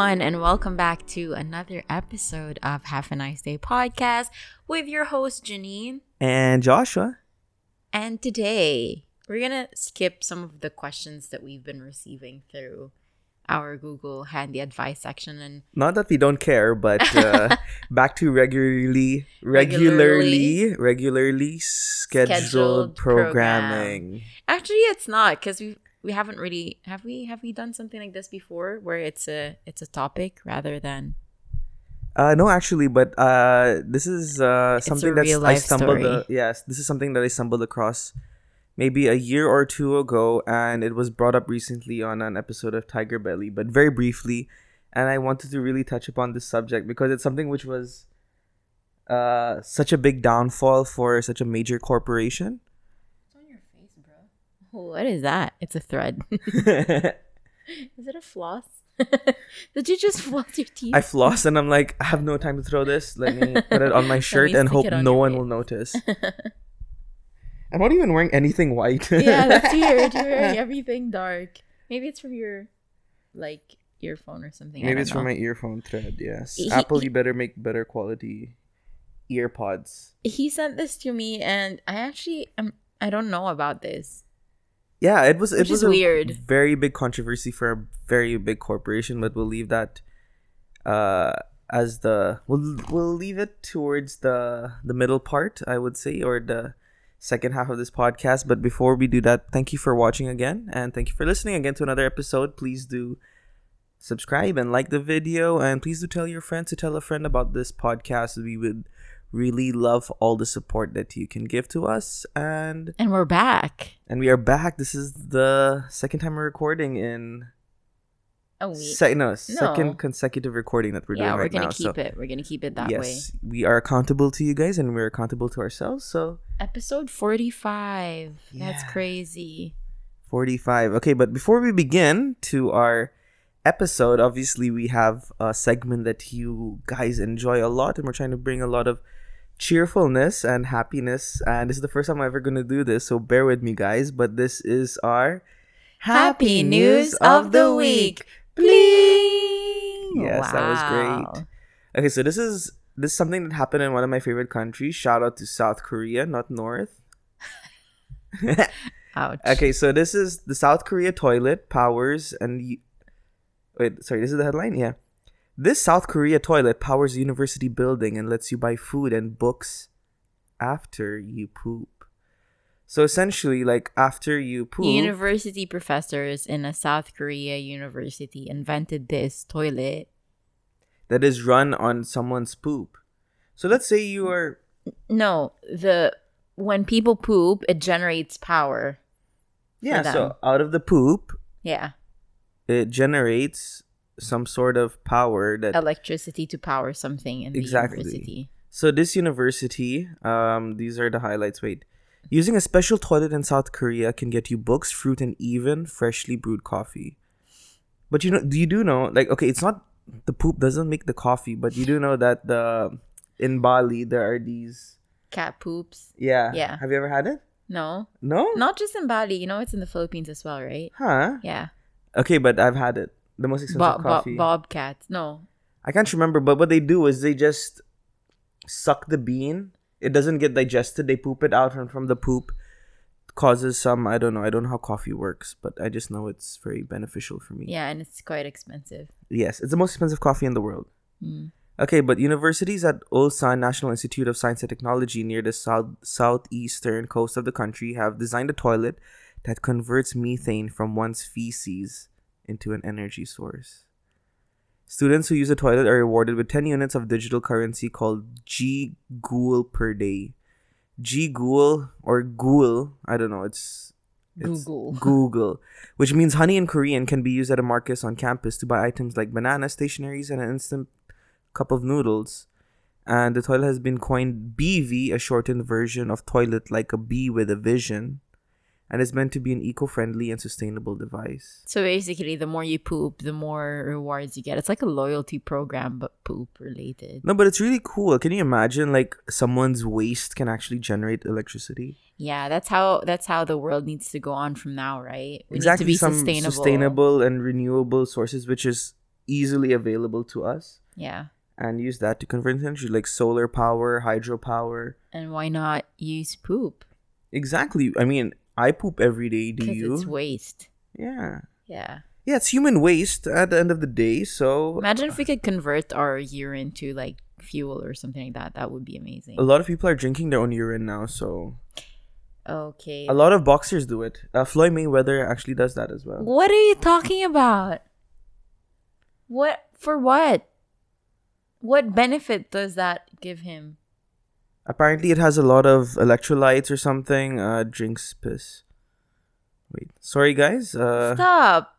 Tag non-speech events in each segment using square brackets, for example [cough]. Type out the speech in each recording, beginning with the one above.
everyone, and welcome back to another episode of Have a Nice Day podcast with your host, Janine. And Joshua. And today, we're going to skip some of the questions that we've been receiving through our Google Handy Advice section. And Not that we don't care, but uh, [laughs] back to regularly, regularly, regularly scheduled, Scheduled program. programming. actually, it's not because we we haven't really have we have we done something like this before where it's a it's a topic rather than Uh, no, actually, but uh, this is uh, something that I stumbled. Uh, yes, this is something that I stumbled across maybe a year or two ago, and it was brought up recently on an episode of Tiger Belly, but very briefly. And I wanted to really touch upon this subject because it's something which was uh, such a big downfall for such a major corporation. It's on your face, bro. What is that? It's a thread. [laughs] [laughs] is it a floss? [laughs] Did you just floss your teeth? I floss and I'm like, I have no time to throw this. Let me put it on my shirt and hope on no one face. will notice. I'm not even wearing anything white. yeah, that's weird. You're wearing everything dark. Maybe it's from your like earphone or something. Maybe it's from my earphone thread. Yes, He- Apple, you better make better quality earpods. He sent this to me, and I actually um I don't know about this. Yeah, it was it Which was a weird. very big controversy for a very big corporation, but we'll leave that uh as the we'll we'll leave it towards the the middle part, I would say, or the second half of this podcast. But before we do that, thank you for watching again and thank you for listening again to another episode. Please do subscribe and like the video and please do tell your friends to tell a friend about this podcast. We would really love all the support that you can give to us and And we're back. and we are back. This is the second time we're recording in A week. se- no, second consecutive recording that we're yeah, doing we're right gonna now. keep so it. We're gonna keep it that way. we are accountable to you guys and we're accountable to ourselves. So Episode forty-five. That's crazy. 45. Okay, but before we begin to our episode, obviously we have a segment that you guys enjoy a lot and we're trying to bring a lot of cheerfulness and happiness and this is the first time I'm ever going to do this, so bear with me guys, but this is our Happy news of the week. Bling! Oh, yes, that was great. Okay, so this is this is something that happened in one of my favorite countries. Shout out to South Korea, not North. [laughs] Ouch. okay, so this is the South Korea toilet powers and wait, sorry, this is the headline. Yeah, this South Korea toilet powers a university building and lets you buy food and books after you poop. So essentially, like after you poop, University professors in a South Korea university invented this toilet. that is run on someone's poop. So let's say you are No, the when people poop, it generates power. yeah, so out of the poop, Yeah, it generates some sort of power that electricity to power something in the Exactly. university. so this university um these are the highlights wait using a special toilet in south korea can get you books fruit and even freshly brewed coffee but you know do you do know like okay it's not the poop doesn't make the coffee but you do know that the in bali there are these Cat poops. yeah Yeah. have you ever had it No, no not just in Bali. You know, it's in the Philippines as well, right? huh Yeah, okay but i've had it the most expensive Bo- bo- coffee bobcats. No, I can't remember, but what they do is they just suck the bean. It doesn't get digested. They poop it out, and from the poop causes some. I don't know. I don't know how coffee works, but I just know it's very beneficial for me. yeah, and it's quite expensive. Yes, it's the most expensive coffee in the world. Mm. Okay, but universities at Ulsan National Institute of Science and Technology near the south southeastern coast of the country have designed a toilet that converts methane from one's feces into an energy source. Students who use a toilet are rewarded with 10 units of digital currency called G Ghoul per day. G Ghoul or Ghoul, I don't know, it's it's Google. [laughs] Google, which means honey in Korean can be used at a market on campus to buy items like bananas, stationaries, and an instant cup of noodles. And the toilet has been coined BeeVi, a shortened version of toilet like a bee with a vision, and is meant to be an eco-friendly and sustainable device. So basically, the more you poop, the more rewards you get. It's like a loyalty program, but poop related. No, but it's really cool. Can you imagine like someone's waste can actually generate electricity? Yeah, that's how that's how the world needs to go on from now, right? We exactly, need to be some sustainable. sustainable and renewable sources, which is easily available to us Yeah. and use that to convert into energy like solar power, hydropower. And why not use poop? Exactly. I mean, I poop every day. Do you? it's waste. yeah. Yeah. Yeah, it's human waste at the end of the day. So Imagine if we could convert our urine to like fuel or something like that. That would be amazing. a lot of people are drinking their own urine now. So Okay. a lot of boxers do it. Uh, Floyd Mayweather actually does that as well. What are you talking about? What for what? What benefit does that give him? Apparently, it has a lot of electrolytes or something. Uh, drinks piss. Wait, sorry guys. Uh, Stop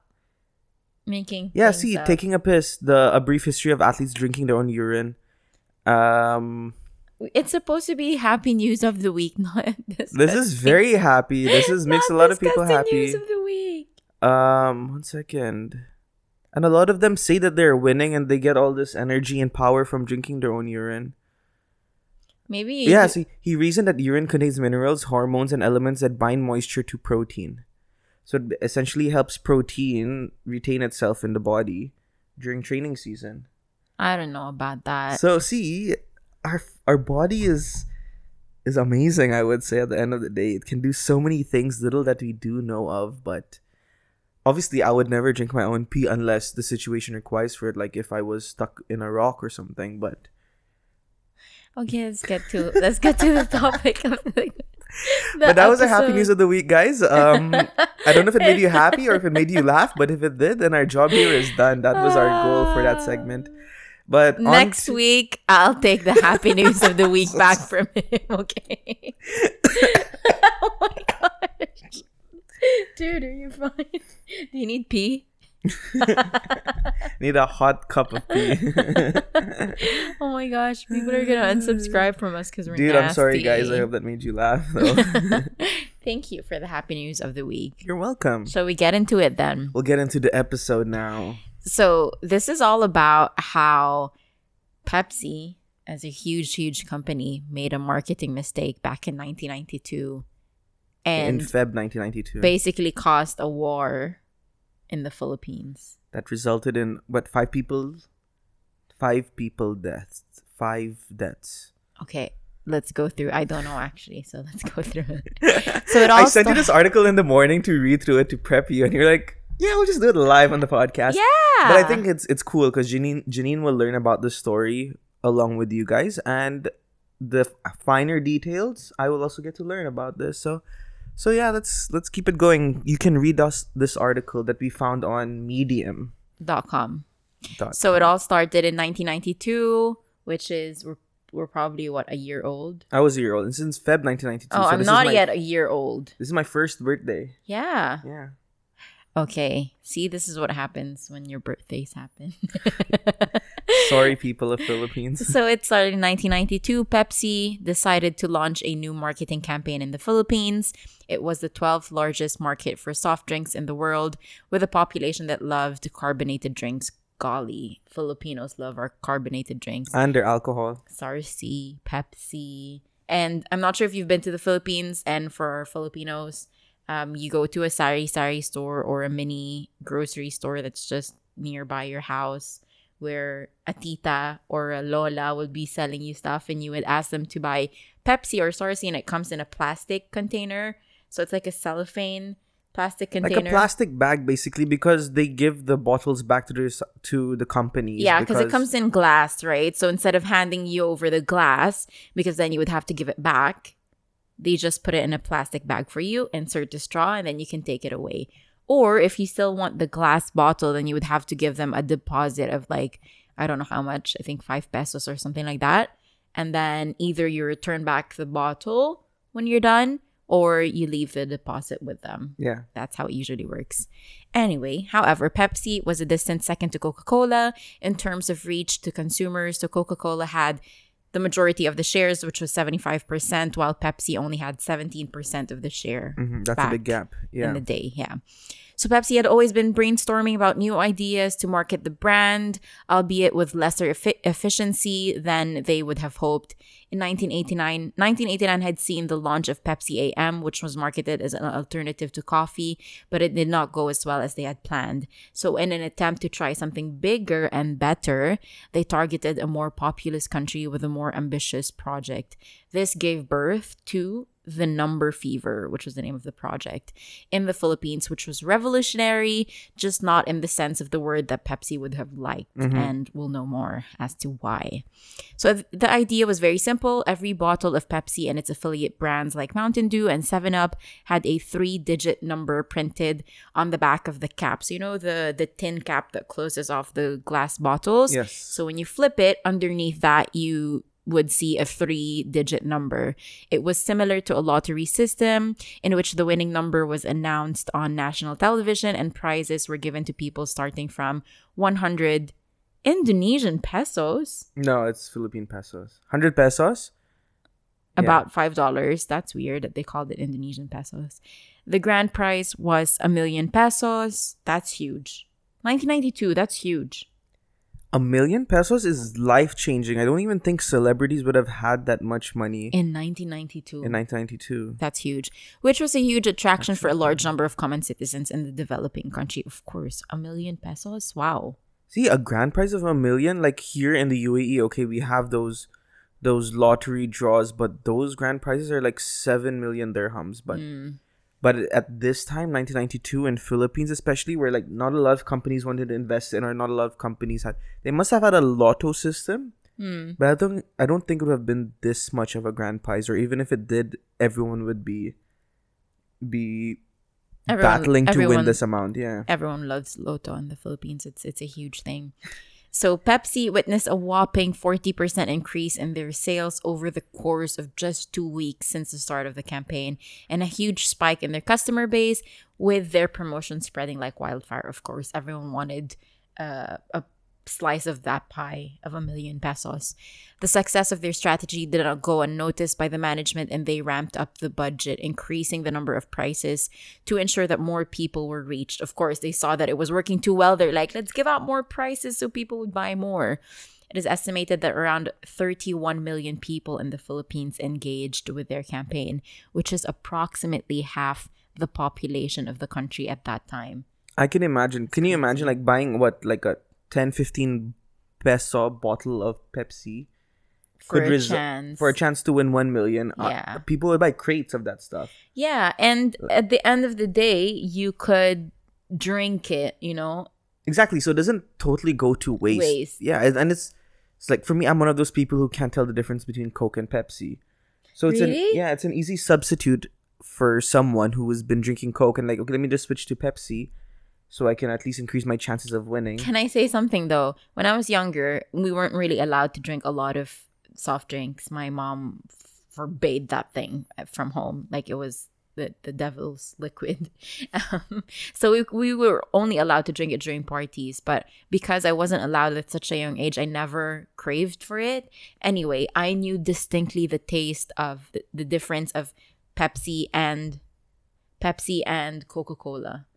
making yeah, see, up. taking a piss. The a brief history of athletes drinking their own urine. Um, It's supposed to be happy news of the week, [laughs] not this This is very happy. This is [laughs] makes a lot of people happy. News of the week. Um, one second. And a lot of them say that they're winning and they get all this energy and power from drinking their own urine. Maybe Yeah, see, he reasoned that urine contains minerals, hormones, and elements that bind moisture to protein. So it essentially helps protein retain itself in the body during training season. I don't know about that. So see, our our body is is amazing. I would say at the end of the day, it can do so many things, little that we do know of. But obviously, I would never drink my own pee unless the situation requires for it. Like if I was stuck in a rock or something. But okay, let's get to let's get to the topic of the. [laughs] the but that was our happy news of the week, guys. Um, I don't know if it made you [laughs] happy or if it made you laugh, but if it did, then our job here is done. That was our goal for that segment. But Next to- week, I'll take the happy news of the week back [laughs] from him. Okay. oh my gosh, dude, are you fine? Do you need pee? [laughs] need a hot cup of tea. [laughs] oh my gosh, people are gonna unsubscribe from us because we're Dude, I'm sorry, guys. I hope that made you laugh. Though. [laughs] Thank you for the happy news of the week. You're welcome. So we get into it then? We'll get into the episode now. So, this is all about how Pepsi, as a huge, huge company, made a marketing mistake back in 1992 and in Feb 1992. basically caused a war in the Philippines. that resulted in what five people, five people deaths, five deaths. Okay, let's go through. I don't know actually, so [laughs] let's go through it. [laughs] So it all I sent you this article in the morning to read through it to prep you, and you're like, "Yeah, we'll just do it live on the podcast." Yeah. But I think it's it's cool because Janine Janine will learn about the story along with you guys, and the finer details I will also get to learn about this. So, so yeah, let's let's keep it going. You can read us this article that we found on Medium. dot com. dot So it all started in 1992, which is we're, we're probably what a year old. I was a year old, and since Feb 1992. Oh, so I'm not my, yet a year old. This is my first birthday. Yeah. Yeah. Okay. See, this is what happens when your birthdays happen. [laughs] Sorry, people of Philippines. So it started in 1992. Pepsi decided to launch a new marketing campaign in the Philippines. It was the 12th largest market for soft drinks in the world, with a population that loved carbonated drinks. Golly, Filipinos love our carbonated drinks. and their alcohol. Sarsi, Pepsi. And I'm not sure if you've been to the Philippines, and for Filipinos, um, you go to a sari sari store or a mini grocery store that's just nearby your house where a tita or a lola would be selling you stuff and you would ask them to buy Pepsi or Sarsi and it comes in a plastic container. So it's like a cellophane plastic container. Like a plastic bag, basically, because they give the bottles back to the to the companies. Yeah, because it comes in glass, right? So instead of handing you over the glass, because then you would have to give it back, they just put it in a plastic bag for you, insert the straw, and then you can take it away. Or if you still want the glass bottle, then you would have to give them a deposit of like, I don't know how much, I think five pesos or something like that. And then either you return back the bottle when you're done, or you leave the deposit with them. Yeah. That's how it usually works. Anyway, however, Pepsi was a distant second to Coca Cola in terms of reach to consumers. So Coca Cola had the majority of the shares, which was 75%, while Pepsi only had 17% of the share hmm That's a big gap. Yeah. in the day. Yeah. So Pepsi had always been brainstorming about new ideas to market the brand, albeit with lesser effi- efficiency than they would have hoped. In 1989, 1989 had seen the launch of Pepsi AM, which was marketed as an alternative to coffee, but it did not go as well as they had planned. So, in an attempt to try something bigger and better, they targeted a more populous country with a more ambitious project. This gave birth to the Number Fever, which was the name of the project, in the Philippines, which was revolutionary, just not in the sense of the word that Pepsi would have liked. Mm-hmm. And we'll know more as to why. So th- the idea was very simple. Every bottle of Pepsi and its affiliate brands like Mountain Dew and 7-Up had a three-digit number printed on the back of the cap. So you know the the tin cap that closes off the glass bottles? Yes. So when you flip it, underneath that you would see a three digit number. It was similar to a lottery system in which the winning number was announced on national television and prizes were given to people starting from 100 Indonesian pesos, No, it's Philippine pesos. 100 pesos? Yeah. about $5. That's weird that they called it Indonesian pesos. The grand prize was a million pesos. That's huge. 1992, that's huge. A million pesos is life changing. I don't even think celebrities would have had that much money In 1992. in 1992. That's huge, which was a huge attraction for a large number of common citizens in the developing country. Of course, a million pesos. Wow. See, a grand prize of a million, like here in the UAE, okay, we have those those lottery draws, but those grand prizes are like seven million dirhams. But Mm. But at this time, 1992 in Philippines, especially where like not a lot of companies wanted to invest in, or not a lot of companies had, they must have had a lotto system. Hmm. But I don't, I don't think it would have been this much of a grand prize, or even if it did, everyone would be be Everyone- battling to everyone- win this amount. Yeah. Everyone loves Lotto in the Philippines. It's it's a huge thing. So Pepsi witnessed a whopping 40% increase in their sales over the course of just 2 weeks since the start of the campaign and a huge spike in their customer base with their promotion spreading like wildfire. Of course, everyone wanted uh, a slice of that pie of a million pesos. The success of their strategy did not go unnoticed by the management and they ramped up the budget, increasing the number of prices to ensure that more people were reached. Of course, they saw that it was working too well. They're like, let's give out more prices so people would buy more. It is estimated that around 31 million people in the Philippines engaged with their campaign, which is approximately half the population of the country at that time. I can imagine. Can you imagine like buying what like a 10 15 peso bottle of Pepsi For Could a resu- chance. for a chance to win 1 million? Uh, Yeah. people would buy crates of that stuff. Yeah, and at the end of the day, you could drink it, you know? Exactly. So it doesn't totally go to waste. Waste. Yeah, and- it's it's like for me I'm one of those people who can't tell the difference between Coke and Pepsi. So it's an Really? yeah, it's an easy substitute for someone who has been drinking Coke and like okay, let me just switch to Pepsi so I can at least increase my chances of winning. Can I say something though? When I was younger, we weren't really allowed to drink a lot of soft drinks. My mom forbade that thing from home. Like it was the, the devil's [laughs] liquid. Um, so we, we were only allowed to drink it during parties. But because I wasn't allowed at such a young age, I never craved for it. Anyway, I knew distinctly the taste of the, the difference of Pepsi and Pepsi and Coca-Cola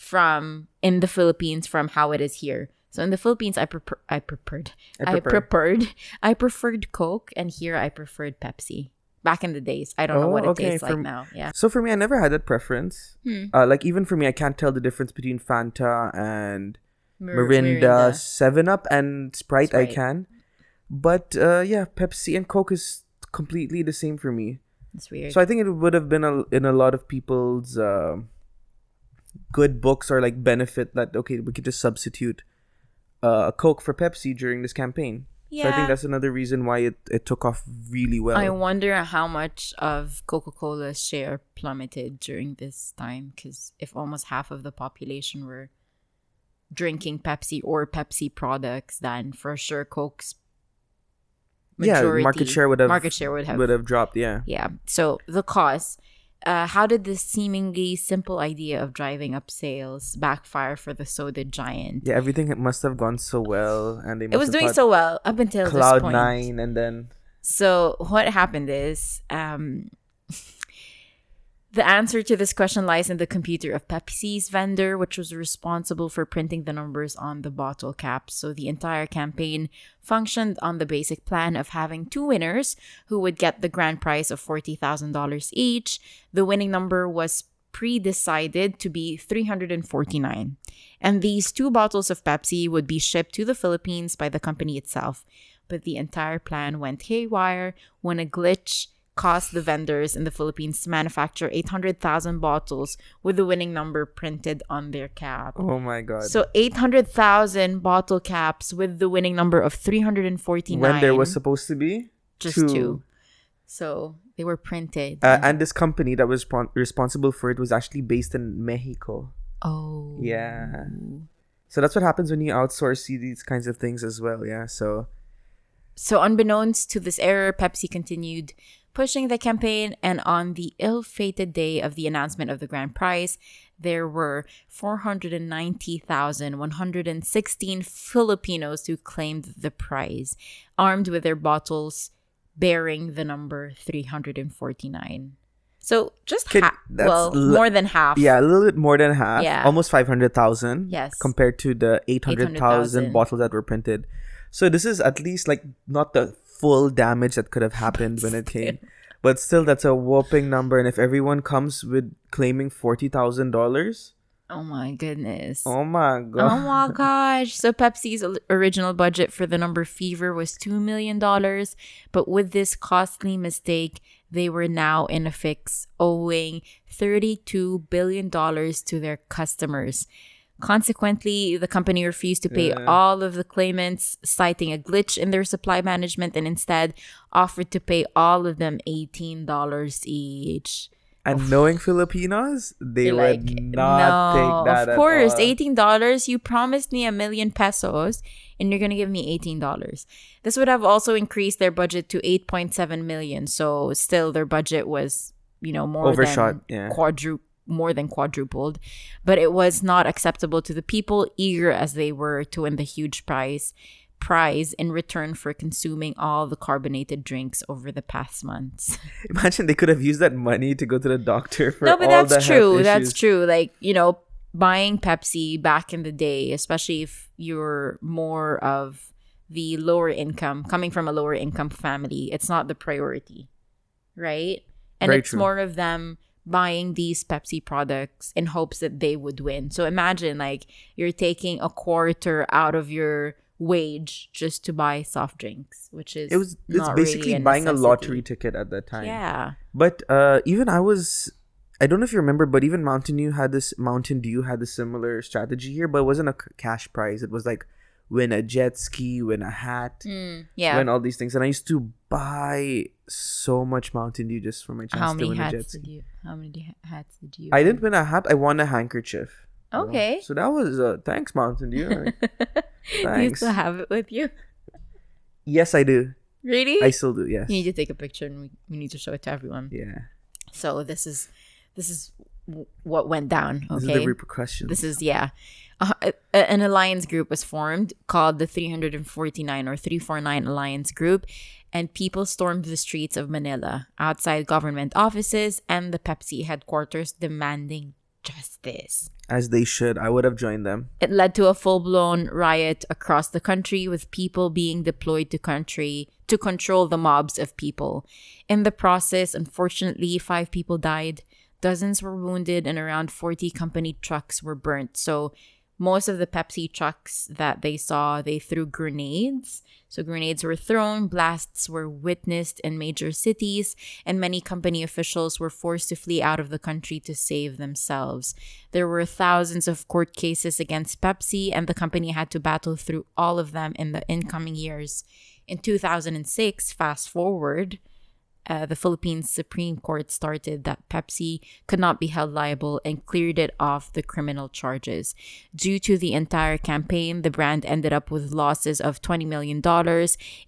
from in the Philippines from how it is here. So in the Philippines, I prefer I preferred I I, preferred I preferred Coke, and here I preferred Pepsi. Back in the days, I don't know Oh, what it okay, tastes like from- now. Yeah, So for me I never had that preference. Hmm. Uh, like even for me I can't tell the difference between Fanta and Mir- Mirinda, Seven Up, and Sprite, I can. But uh, yeah, Pepsi and Coke is completely the same for me. It's weird. So I think it would have been a, in a lot of people's uh, good books or like benefit that okay we could just substitute uh, Coke for Pepsi during this campaign. yeah, So I think that's another reason why it, it took off really well. I wonder how much of Coca Cola's share plummeted during this time because if almost half of the population were drinking Pepsi or Pepsi products, then for sure Coke's yeah, market share would have market share would have would have dropped. Yeah. Yeah. So the cause, uh, how did this seemingly simple idea of driving up sales backfire for the soda giant? Yeah, everything must have gone so well, and they must It was doing so well up until this Cloud. Nine, and then So what happened is, um, [laughs] The answer to this question lies in the computer of Pepsi's vendor, which was responsible for printing the numbers on the bottle caps. So the entire campaign functioned on the basic plan of having two winners who would get the grand prize of $40,000 each. The winning number was pre decided to be 349. And these two bottles of Pepsi would be shipped to the Philippines by the company itself. But the entire plan went haywire when a glitch caused the vendors in the Philippines to manufacture 800,000 bottles with the winning number printed on their cap. Oh my god. So 800,000 bottle caps with the winning number of 349. when there was supposed to be just two. two. So they were printed. Uh, and this company that was respon- responsible for it was actually based in Mexico. oh. Yeah. So that's what happens when you outsource these kinds of things as well. Yeah. So So, unbeknownst to this error, Pepsi continued pushing the campaign, and on the ill fated day of the announcement of the grand prize, there were 490,116 Filipinos who claimed the prize, armed with their bottles bearing the number 349. So, just Can- half, well, l- more than half. yeah, a little bit more than half. Yeah. Almost five hundred thousand. Yes. Compared to the 800,000. thousand bottles that were printed. So this is at least like not the full damage that could have happened when it came. But still that's a whopping number and if everyone comes with claiming forty thousand dollars, Oh my goodness. oh my oh god! Oh my [laughs] gosh. So Pepsi's original budget for the number Fever was $2 million. But with this costly mistake, they were now in a fix, owing $32 billion to their customers. Consequently, the company refused to pay Yeah. all of the claimants, citing a glitch in their supply management, and instead offered to pay all of them $18 each. And knowing Filipinos, they They're would not take that. Of course, all. eighteen dollars. You promised me a million pesos, and you're gonna give me eighteen dollars. This would have also increased their budget to eight point seven million. So still, their budget was you know more Overshot, than yeah. quadru- more than quadrupled. But it was not acceptable to the people, eager as they were to win the huge prize prize in return for consuming all the carbonated drinks over the past months. [laughs] Imagine they could have used that money to go to the doctor for no, but that's true. That's true. Like you know, buying Pepsi back in the day, especially if you're more of the lower income, coming from a lower income family, it's not the priority, right? And Very it's true. more of them buying these Pepsi products in hopes that they would win. So imagine like you're taking a quarter out of your wage just to buy soft drinks, which is It was it's not really basically buying a lottery ticket at that time. Yeah. But uh, even I was, I don't know if you remember, but even Mountain Dew had this. Mountain Dew had a similar strategy here, but it wasn't a cash prize. It was like win a jet ski, win a hat, Mm, yeah. win all these things. And I used to buy so much Mountain Dew just for my chance How to win a jet ski. you? How many hats did you? I didn't win a hat. I won a handkerchief. you know? Okay. So that was uh, thanks Mountain Dew. [laughs] do you Thanks. still have it with you? yes, I do. Really? I still do. Yes. you need to take a picture and we, we need to show it to everyone. yeah. So this is this is what went down. This Okay. is the repercussions. This is yeah. Uh, an alliance group was formed called the 349 or 349 Alliance Group, and people stormed the streets of Manila outside government offices and the Pepsi headquarters demanding justice. As they should. I would have joined them. It led to a full-blown riot across the country with people being deployed to country to control the mobs of people. In the process, unfortunately, 5 people died, dozens were wounded and around 40 company trucks were burnt. So most of the Pepsi trucks that they saw, they threw grenades. So grenades were thrown, blasts were witnessed in major cities, and many company officials were forced to flee out of the country to save themselves. There were thousands of court cases against Pepsi, and the company had to battle through all of them in the incoming years. In 2006, fast forward, uh, the Philippines Supreme Court started that Pepsi could not be held liable and cleared it off the criminal charges. Due to the entire campaign, the brand ended up with losses of $20 million,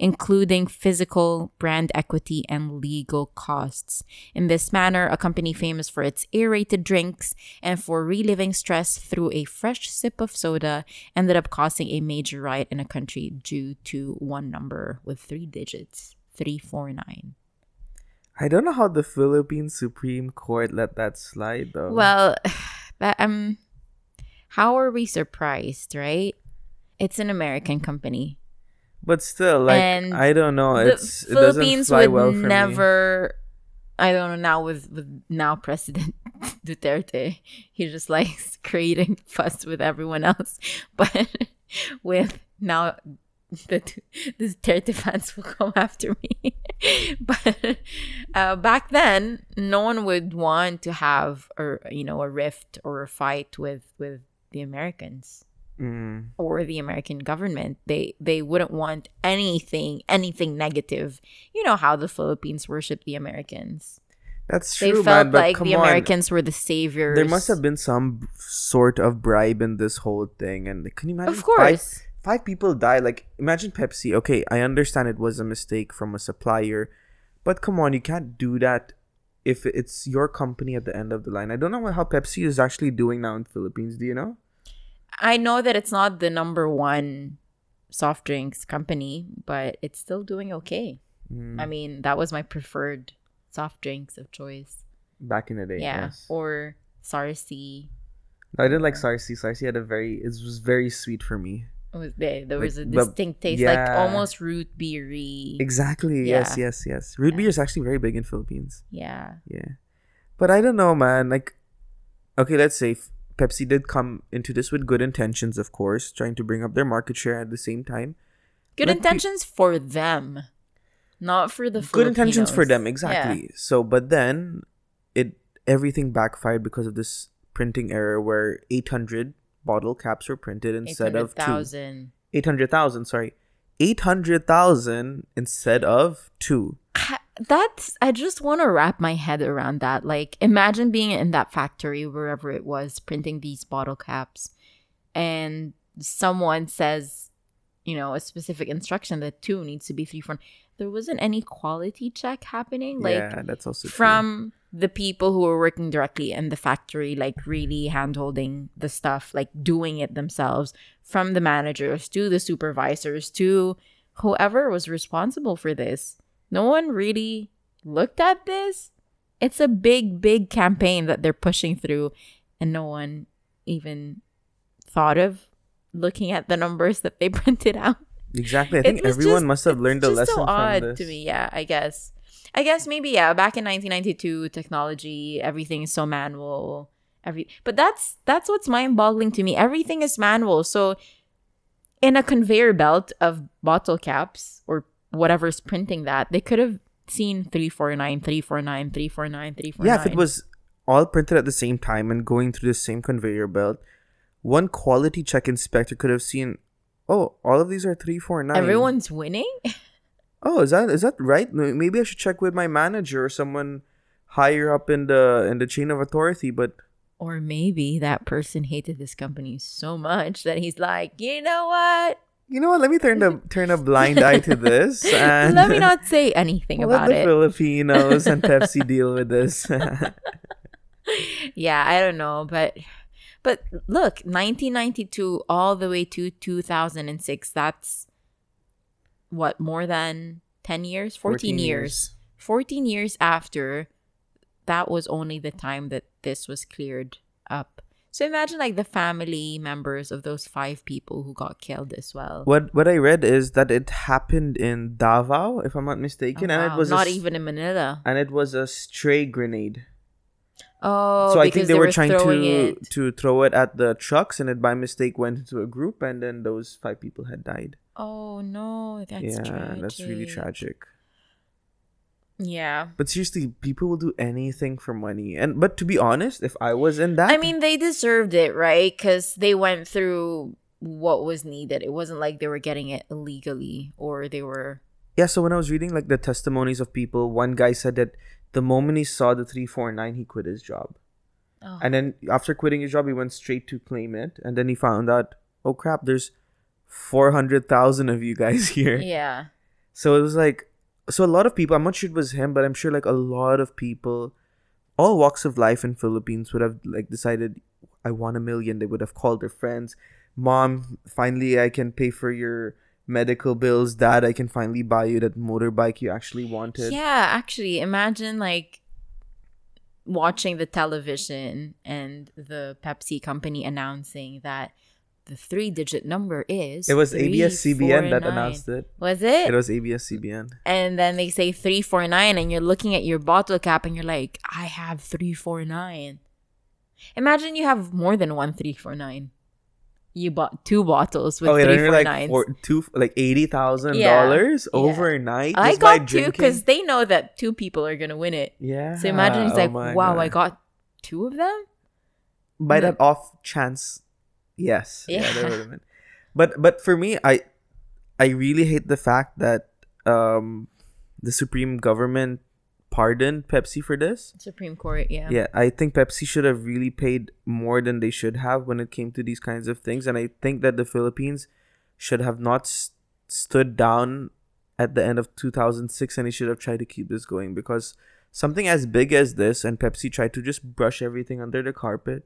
including physical, brand equity, and legal costs. In this manner, a company famous for its aerated drinks and for reliving stress through a fresh sip of soda ended up causing a major riot in a country due to one number with three digits 349. I don't know how the Philippine Supreme Court let that slide though. Well, [sighs] that um how are we surprised, right? It's an American company. but still, like and I don't know. It's it doesn't Philippines would well for me. never I don't know now with, with now [laughs] President Duterte. He just likes [laughs] creating fuss with everyone else. [laughs] But with now [laughs] the the Duterte fans will come after me. [laughs] but uh, back then, no one would want to have or you know a rift or a fight with with the Americans Mm. or the American government. They they wouldn't want anything anything negative. You know how the Philippines worship the Americans. That's true. They felt man. But like the on. Americans were the saviors. There must have been some sort of bribe in this whole thing, and can you imagine? Of course. five people die. Like imagine Pepsi. Okay, I understand it was a mistake from a supplier, but come on, you can't do that if it's your company at the end of the line. I don't know how Pepsi is actually doing now in Philippines. Do you know? I know that it's not the number one soft drinks company, but it's still doing okay. Mm, I mean, that was my preferred soft drinks of choice. back in the day, yeah. yes. Or Sarsi. I didn't like Sarsi. Sarsi had a very. It was very sweet for me. Was there there Like, was a distinct taste, like almost root beery. Exactly. Yes. Yeah. Yes. Yes. Root Yeah. beer is actually very big in Philippines. Yeah. Yeah. But I don't know, man. Like, okay, let's say Pepsi did come into this with good intentions, of course, trying to bring up their market share at the same time. Good pe- intentions for them, not for the good intentions for them, exactly. So, but then it everything backfired because of this printing error where 800 bottle caps were printed instead of two. 800,000. 800,000, sorry. 800,000 instead of two. That's I just want to wrap my head around that. Like imagine being in that factory wherever it was printing these bottle caps and someone says, you know, a specific instruction that two needs to be three four. There wasn't any quality check happening like yeah, that's also true. The people who were working directly in the factory, like really handholding the stuff, like doing it themselves, from the managers to the supervisors to whoever was responsible for this. No one really looked at this. It's a big, big campaign that they're pushing through, and no one even thought of looking at the numbers that they [laughs] printed out. Exactly. I think everyone just- must have learned a just lesson so odd from this. to me. Yeah, I guess. I guess maybe yeah. Back in 1992, technology, everything is so manual. Every but that's that's what's mind-boggling to me. Everything is manual. So in a conveyor belt of bottle caps or whatever's printing that, they could have seen 349, 349, 349, 349. Yeah, if it was all printed at the same time and going through the same conveyor belt, one quality check inspector could have seen, oh, all of these are 349. everyone's winning. [laughs] Oh, is that is that right? Maybe I should check with my manager or someone higher up in the in the chain of authority, but Or maybe that person hated this company so much that he's like, you know what? you know what? Let me turn the [laughs] turn a blind eye to this [laughs] and Let me not say anything let about the it. Filipinos and Pepsi [laughs] deal with this. yeah, I don't know, but but look, 1992 all the way to 2006. That's what more than 10 years, 14, years. 14 years after that was only the time that this was cleared up. So imagine like the family members of those five people who got killed as well. What what I read is that it happened in Davao, if I'm not Oh, mistaken, and it oh, was a not s- even in Manila. and it was a stray grenade. Oh, so I think they, were, trying to it. to throw it at the trucks, and it by mistake went into a group, and then those five people had died. Oh no, that's yeah, tragic. that's really tragic. Yeah. But seriously, people will do anything for money. And but to be honest, if I was in that, I mean, they deserved it, right? Because they went through what was needed. It wasn't like they were getting it illegally or they were. yeah. So when I was reading like the testimonies of people, one guy said that the moment he saw the three four nine, he quit his job. Oh. And then after quitting his job, he went straight to claim it. And then he found out, oh crap, there's 400,000 of you guys [laughs] here. yeah. So it was like, so a lot of people, I'm not sure it was him, but I'm sure like a lot of people, all walks of life in Philippines would have like decided, I want a million. They would have called their friends, mom, finally I can pay for your medical bills. Dad, I can finally buy you that motorbike you actually wanted. Yeah, actually, imagine like watching the television and the Pepsi company announcing that the three digit number is It was ABS CBN that 349. announced it. Was it? It was ABS CBN. and then they say 349 and you're looking at your bottle cap and you're like, I have 349. Imagine you have more than one 349. You bought two bottles with oh, yeah, three four like four, two, like eighty thousand Yeah, dollars yeah. overnight. I got two because they know that two people are gonna win it. yeah. So imagine it's oh like, wow, I got two of them. by No. that off chance yes yeah, Yeah. that would have [laughs] been but but for me i i really hate the fact that um the supreme government pardoned pepsi for this Supreme Court, yeah. yeah i think pepsi should have really paid more than they should have when it came to these kinds of things and i think that the philippines should have not s- stood down at the end of 2006 and they should have tried to keep this going because something as big as this and pepsi tried to just brush everything under the carpet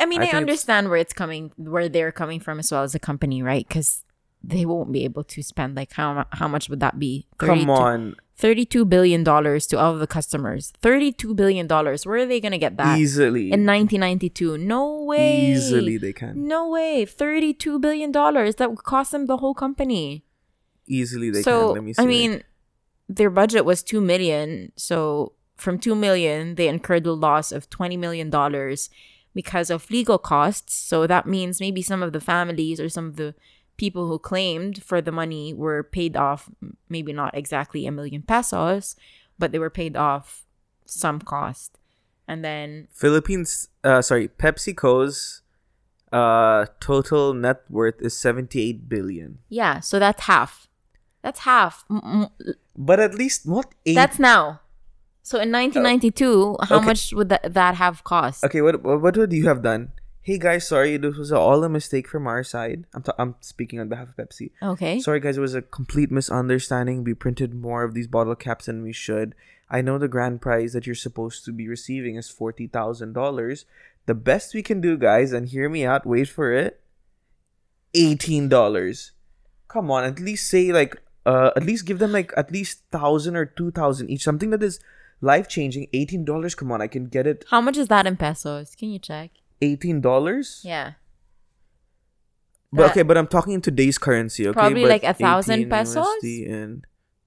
I mean, I I, think it's- understand where it's coming, where they're coming from as well as a company, right? Because they won't be able to spend like how how much would that be? come on 32 billion dollars to all of the customers. 32 billion dollars. Where are they going to get that? easily In 1992. No way. easily they can No way. 32 billion dollars. That would cost them the whole company. easily they so, can let me see I mean, their budget was 2 million. So, from 2 million, they incurred a loss of 20 million dollars because of legal costs. So, that means maybe some of the families or some of the people who claimed for the money were paid off maybe not exactly a million pesos, but they were paid off some cost. And then philippines uh sorry pepsico's uh total net worth is 78 billion yeah, so that's half. That's half. But at least what eight That's now. So in 1992, how okay. much would that, that have cost? okay what what what would you have done hey guys sorry this was all a mistake from our side i'm, ta- I'm speaking on behalf of pepsi Okay. Sorry, guys, it was a complete misunderstanding. We printed more of these bottle caps than we should. I know the grand prize that you're supposed to be receiving is $40,000. The best we can do, guys, and hear me out, wait for it $18. Come on, at least say, like, uh, at least give them, like, at least 1000 or 2000 each. Something that is life changing. $18. Come on, I can get it. How much is that in pesos? Can you check? $18? Yeah. But That- okay, but I'm talking in today's currency, okay? Probably But like a thousand pesos? USD and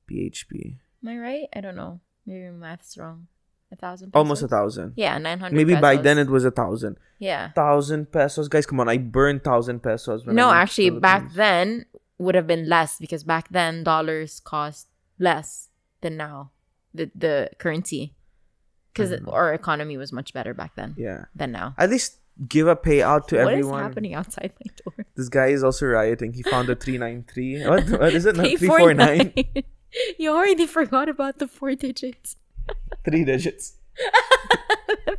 PHP. Am I right? I don't know. Maybe my math's wrong. A thousand. Almost a thousand. Yeah, nine hundred. Maybe by then it was a thousand. Yeah. Thousand pesos, guys. Come on, I burned thousand pesos. No, actually, back then would have been less because back then dollars cost less than now. The the currency, because our economy was much better back then Yeah, than now. at least give a payout to What is everyone. happening outside my door? This guy is also rioting. He found a [laughs] three nine three. What? What is it? No, Three, [laughs] three four, four nine. nine. [laughs] you already forgot about the four digits. Three digits.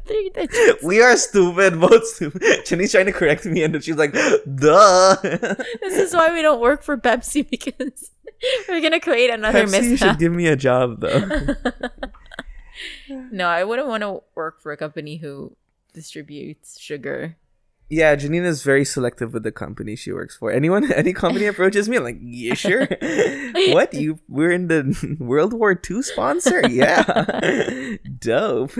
Three digits. [laughs] We are stupid, both stupid. Chani's trying to correct me, and then she's like, "Duh." [laughs] This is why we don't work for Pepsi because [laughs] we're gonna create another Pepsi mishap. should give me a job though. no, I wouldn't want to work for a company who distributes sugar. Yeah, Janine is very selective with the company she works for. Anyone, [laughs] any company approaches me, I'm like, yeah, [laughs] sure. what you? We're in the [laughs] World War II sponsor. Yeah, dope.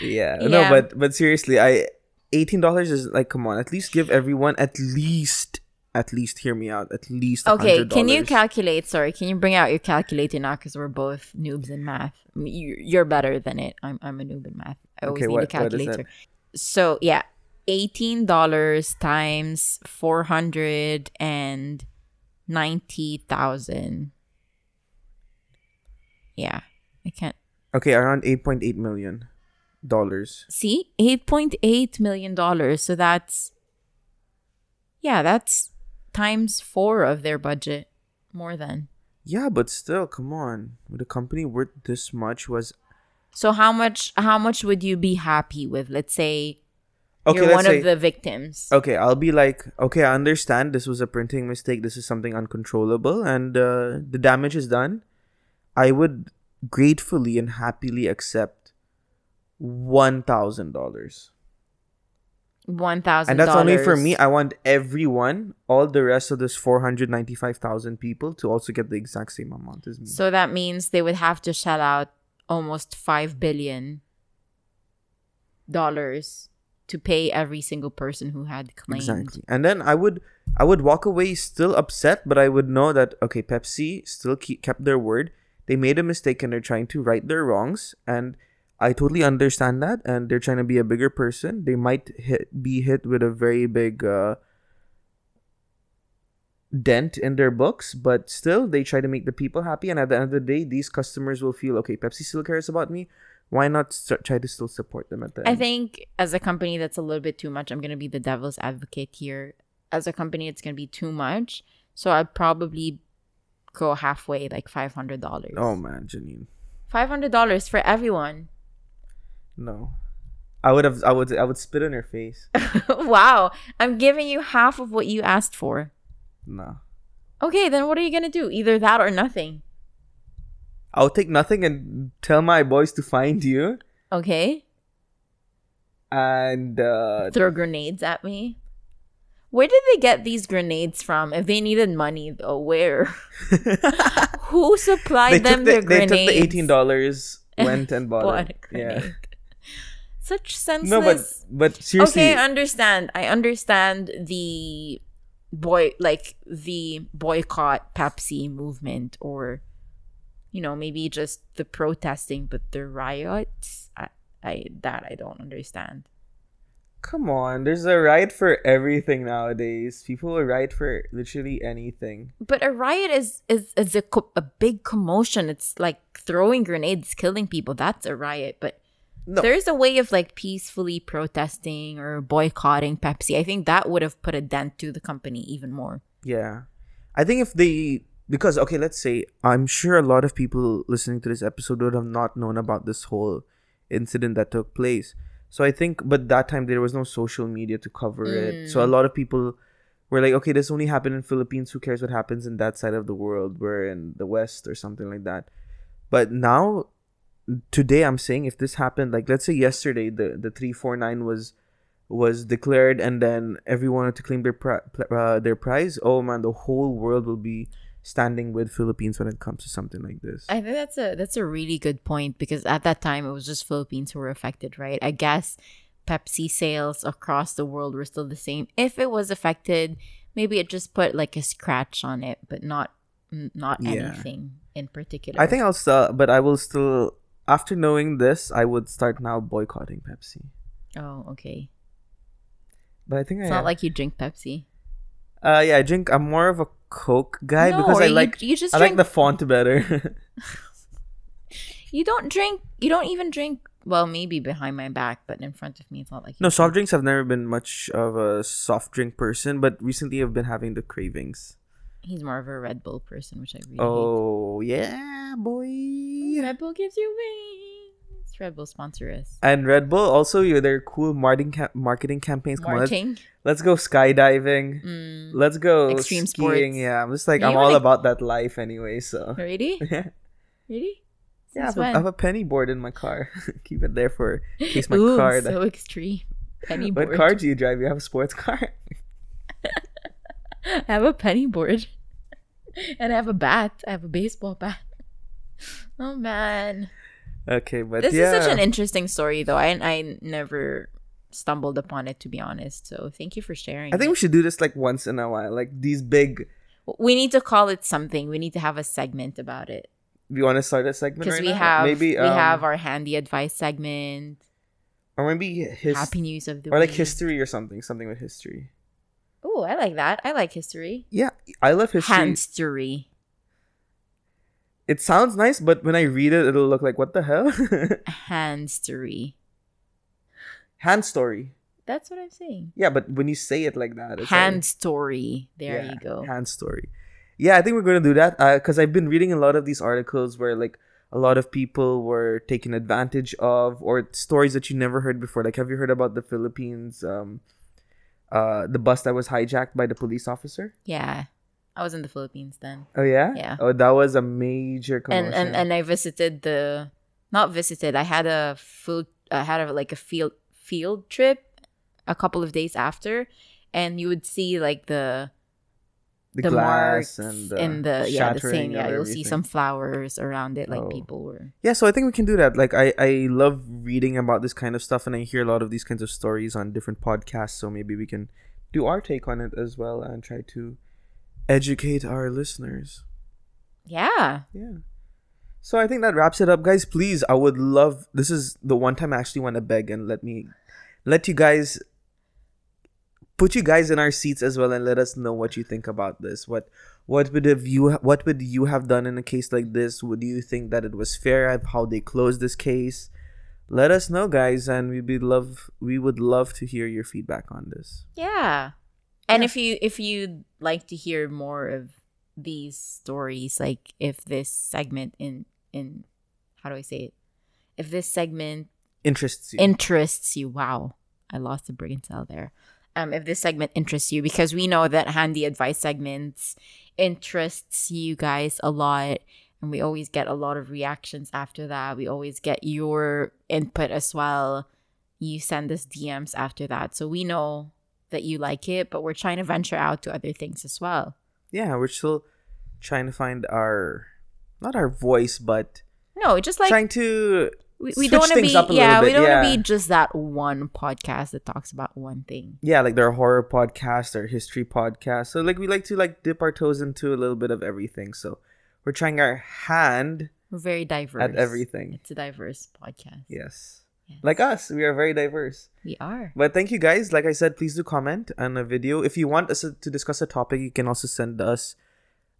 yeah, no, but but seriously, I eighteen dollars is like, come on, at least give everyone at least, at least hear me out, at least. Okay, $100. can you calculate? Sorry, can you bring out your calculator now? Because we're both noobs in math. I mean, you, you're better than it. I'm I'm a noob in math. I always Okay, need what- a calculator. So yeah, eighteen dollars times four hundred and ninety thousand. Yeah, I can't Okay, around eight point eight million dollars. see eight point eight million dollars. So that's yeah, that's times four of their budget, more than. Yeah, but still, come on. With a company worth this much was So how much how much would you be happy with? Let's say okay. you're one say, of the victims. Okay, I'll be like, okay, I understand this was a printing mistake. This is something uncontrollable, and uh, the damage is done. I would gratefully and happily accept one thousand dollars. One thousand. and that's only for me. I want everyone, all the rest of this four hundred ninety-five thousand people, to also get the exact same amount as me. So that means they would have to shell out almost five billion dollars to pay every single person who had claimed. Exactly. And then I would I would walk away still upset, but I would know that okay, Pepsi still keep, kept their word. They made a mistake and they're trying to right their wrongs and I totally understand that and they're trying to be a bigger person. They might hit, be hit with a very big uh, dent in their books, but still they try to make the people happy and at the end of the day these customers will feel okay, Pepsi still cares about me. Why not start, try to still support them at the I end? think as a company that's a little bit too much. I'm gonna be the devil's advocate here. As a company, it's gonna be too much. So I'd probably go halfway, like five hundred dollars. Oh man, Janine. Five hundred dollars for everyone. No. I would have I would I would spit in her face. [laughs] wow. I'm giving you half of what you asked for. No. Okay, then what are you gonna do? Either that or nothing. I'll take nothing and tell my boys to find you Okay. and uh Throw grenades at me. Where did they get these grenades from? If they needed money, though, where? [laughs] Who supplied them the, their they grenades? took the eighteen dollars, went and [laughs] bought, Bought it. Yeah. Such senseless. No, but but seriously, okay, I understand. I understand the boy like the boycott Pepsi movement or you know, maybe just the protesting but the riots. I, I that I don't understand. come on. There's a right for everything nowadays. People will right for literally anything. But a riot is is is a co- a big commotion. It's like throwing grenades, killing people. That's a riot. But No. there's a way of like peacefully protesting or boycotting Pepsi. I think that would have put a dent to the company even more. Yeah. I think if they because okay, let's say I'm sure a lot of people listening to this episode would have not known about this whole incident that took place. So I think but that time there was no social media to cover it. So a lot of people were like, okay, this only happened in Philippines, who cares what happens in that side of the world? We're in the West or something like that. But now today I'm saying if this happened like let's say yesterday the the 349 was was declared and then everyone wanted to claim their pri- uh, their prize oh man the whole world will be standing with Philippines when it comes to something like this I think that's a that's a really good point because at that time it was just Philippines who were affected, right? I guess Pepsi sales across the world were still the same. If it was affected, maybe it just put like a scratch on it, but not not Yeah. anything in particular. I think I'll still but I will still after knowing this I would start now boycotting Pepsi Oh, okay. but I think It's I not like you drink Pepsi. uh yeah I drink I'm more of a Coke guy No, because I like you just I like the font better [laughs] You don't drink. You don't even drink. Well, maybe behind my back, but in front of me, it's not like you no drink. soft drinks I've never been much of a soft drink person but recently I've been having the cravings He's more of a Red Bull person, which I really Oh yeah, boy. hate. Red Bull gives you wings. Red Bull sponsor us. And Red Bull also you their cool marketing ca- marketing campaigns. Come on, let's, let's go skydiving. Mm. Let's go Extreme skiing. sports. Yeah, I'm just like You I'm all wanna- about that life anyway. So [laughs] [laughs] Really? yeah, Really? I have, a, I have a penny board in my car. [laughs] Keep it there for in case my Ooh, car. so extreme. Penny board. what car do you drive? You have a sports car. I have a penny board. and I have a bat. I have a baseball bat. Oh man. Okay, but this yeah, is such an interesting story though. I I never stumbled upon it to be honest. So thank you for sharing. I think we should do this like once in a while. Like these big. we need to call it something. We need to have a segment about it. You want to start a segment Because right we now? have maybe we um, have our handy advice segment, or maybe his happy news of the or like history or something. Something with history. Oh, I like that. I like history. Yeah, I love history. Handstory. It sounds nice, but when I read it, it'll look like what the hell? [laughs] Hand story. Hand story. That's what I'm saying. Yeah, but when you say it like that, it's Hand like, story. There yeah, you go. Hand story. Yeah, I think we're gonna do that because I've been reading a lot of these articles where like a lot of people were taken advantage of, or stories that you never heard before. Like, have you heard about the Philippines? Um, uh, the bus that was hijacked by the police officer. Yeah. I was in the Philippines then. Oh yeah. Yeah. Oh, that was a major commotion. And and and I visited the not visited. I had a food I had a like a field field trip a couple of days after, and you would see like the The, the, glass marks and the, and the yeah the shattering same yeah you'll see some flowers around it like Oh. people were Yeah, so I think we can do that. Like I I love reading about this kind of stuff and I hear a lot of these kinds of stories on different podcasts, so maybe we can do our take on it as well and try to educate our listeners. yeah Yeah. So I think that wraps it up, guys. Please, I would love this is the one time I actually want to beg and let me let you guys put you guys in our seats as well and let us know what you think about this. What what would have you what would you have done in a case like this? Would you think that it was fair of how they closed this case? Let us know, guys, and we'd be love we would love to hear your feedback on this. yeah and Yeah. if you if you'd like to hear more of these stories like if this segment in in how do i say it? If this segment Interests you. interests you. Wow. I lost the brain cell there. Um if this segment interests you because we know that handy advice segments interests you guys a lot and we always get a lot of reactions after that. We always get your input as well. You send us dms after that. So we know that you like it but we're trying to venture out to other things as well yeah, we're still trying to find our not our voice, but no just like trying to we, we don't want to be up a yeah we don't want to be just that one podcast that talks about one thing yeah, like their horror podcast, their history podcast. So like we like to like dip our toes into a little bit of everything. So we're trying our hand we're very diverse at everything. It's a diverse podcast. Yes. Yes. Like us, we are very diverse. We are. But thank you guys. Like I said, please do comment on a video. If you want us to discuss a topic, you can also send us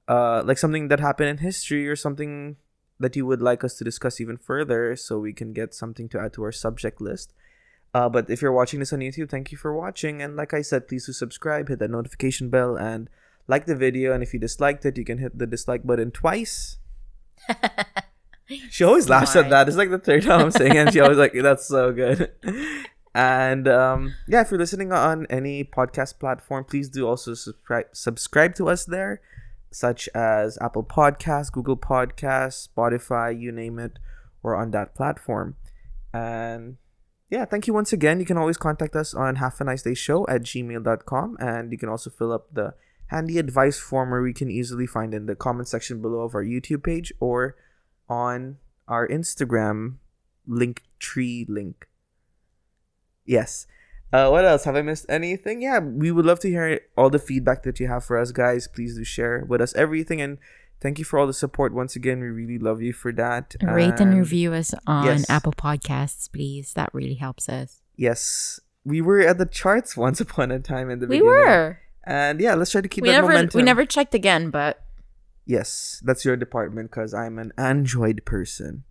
uh like something that happened in history or something that you would like us to discuss even further so we can get something to add to our subject list. Uh, but if you're watching this on YouTube, thank you for watching. And like I said, please do subscribe, hit that notification bell, and like the video. And if you disliked it, you can hit the dislike button twice. [laughs] She always laughs at that. It's like the third time I'm saying it, and she always like, that's so good. [laughs] And um, yeah, if you're listening on any podcast platform, please do also subscribe subscribe to us there, such as Apple Podcasts, Google Podcasts, Spotify, you name it, or on that platform. And yeah, thank you once again. You can always contact us on half a nice day show at gmail.com and you can also fill up the handy advice form where we can easily find in the comment section below of our YouTube page or on our Instagram link tree link. Yes. Uh, what else? Have I missed anything? Yeah, we would love to hear all the feedback that you have for us, guys. Please do share with us everything, and thank you for all the support once again. We really love you for that. Rate and review us on Yes. Apple Podcasts, please. That really helps us. Yes, we were at the charts [laughs] once upon a time in the We beginning. were. and yeah, let's try to keep We that never momentum. we never checked again, but Yes, that's your department because I'm an Android person.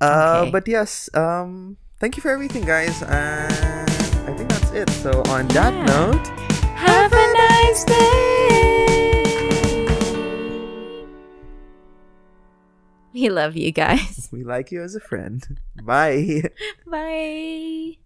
Uh, Okay. but yes, um, thank you for everything, guys, and I think that's it. So on that Yeah. note, have a nice day. We love you guys. [laughs] we like you as a friend. Bye. [laughs] Bye.